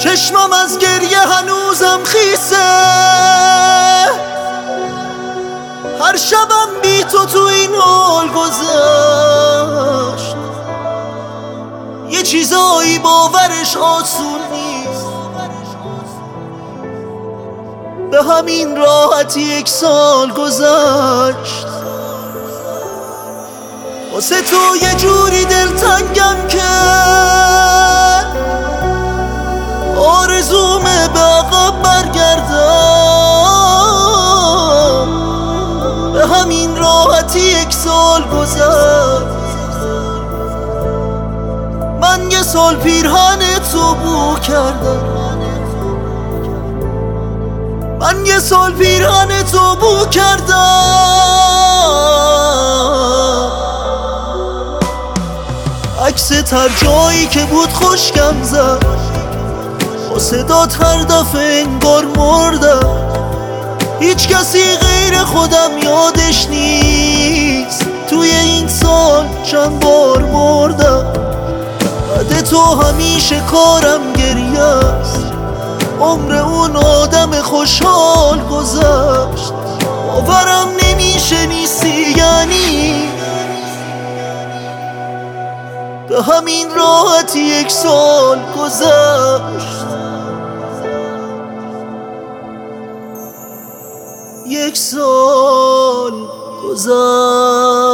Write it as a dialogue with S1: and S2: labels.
S1: چشمم از گریه هنوزم خیسه. هر شبم بی تو تو این حال گذشت. یه چیزایی باورش آسون نیست. به همین راحتی یک سال گذشت. واسه تو یه جوری دلتنگم که راحتی یک سال گذشت. من یه سال پیرهن تو بو کردم. من یه سال پیرهن تو بو کردم. عکس هر جایی که بود خوشگم زد. با صدات هر دفعه انگار مردم. هیچ کسی غیر خودم یادش نیست. توی این سال چند بار مردم. بعد تو همیشه کارم گریه است. عمر اون آدم خوشحال گذشت. باورم نمیشه نیستی یعنی؟ به همین راحتی یک سال گذشت. یک سال گذشت.